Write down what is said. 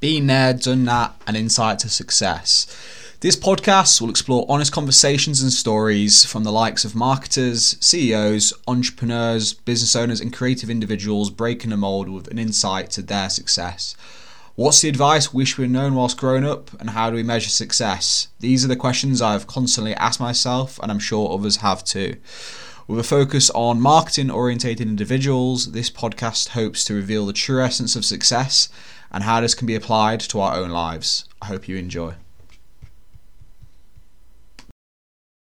Been there, done that, and insight to success. This podcast will explore honest conversations and stories from the likes of marketers, CEOs, entrepreneurs, business owners, and creative individuals breaking the mold with an insight to their success. What's the advice we wish we'd known whilst growing up, and how do we measure success? These are the questions I've constantly asked myself, and I'm sure others have too. With a focus on marketing orientated individuals, this podcast hopes to reveal the true essence of success and how this can be applied to our own lives. I hope you enjoy.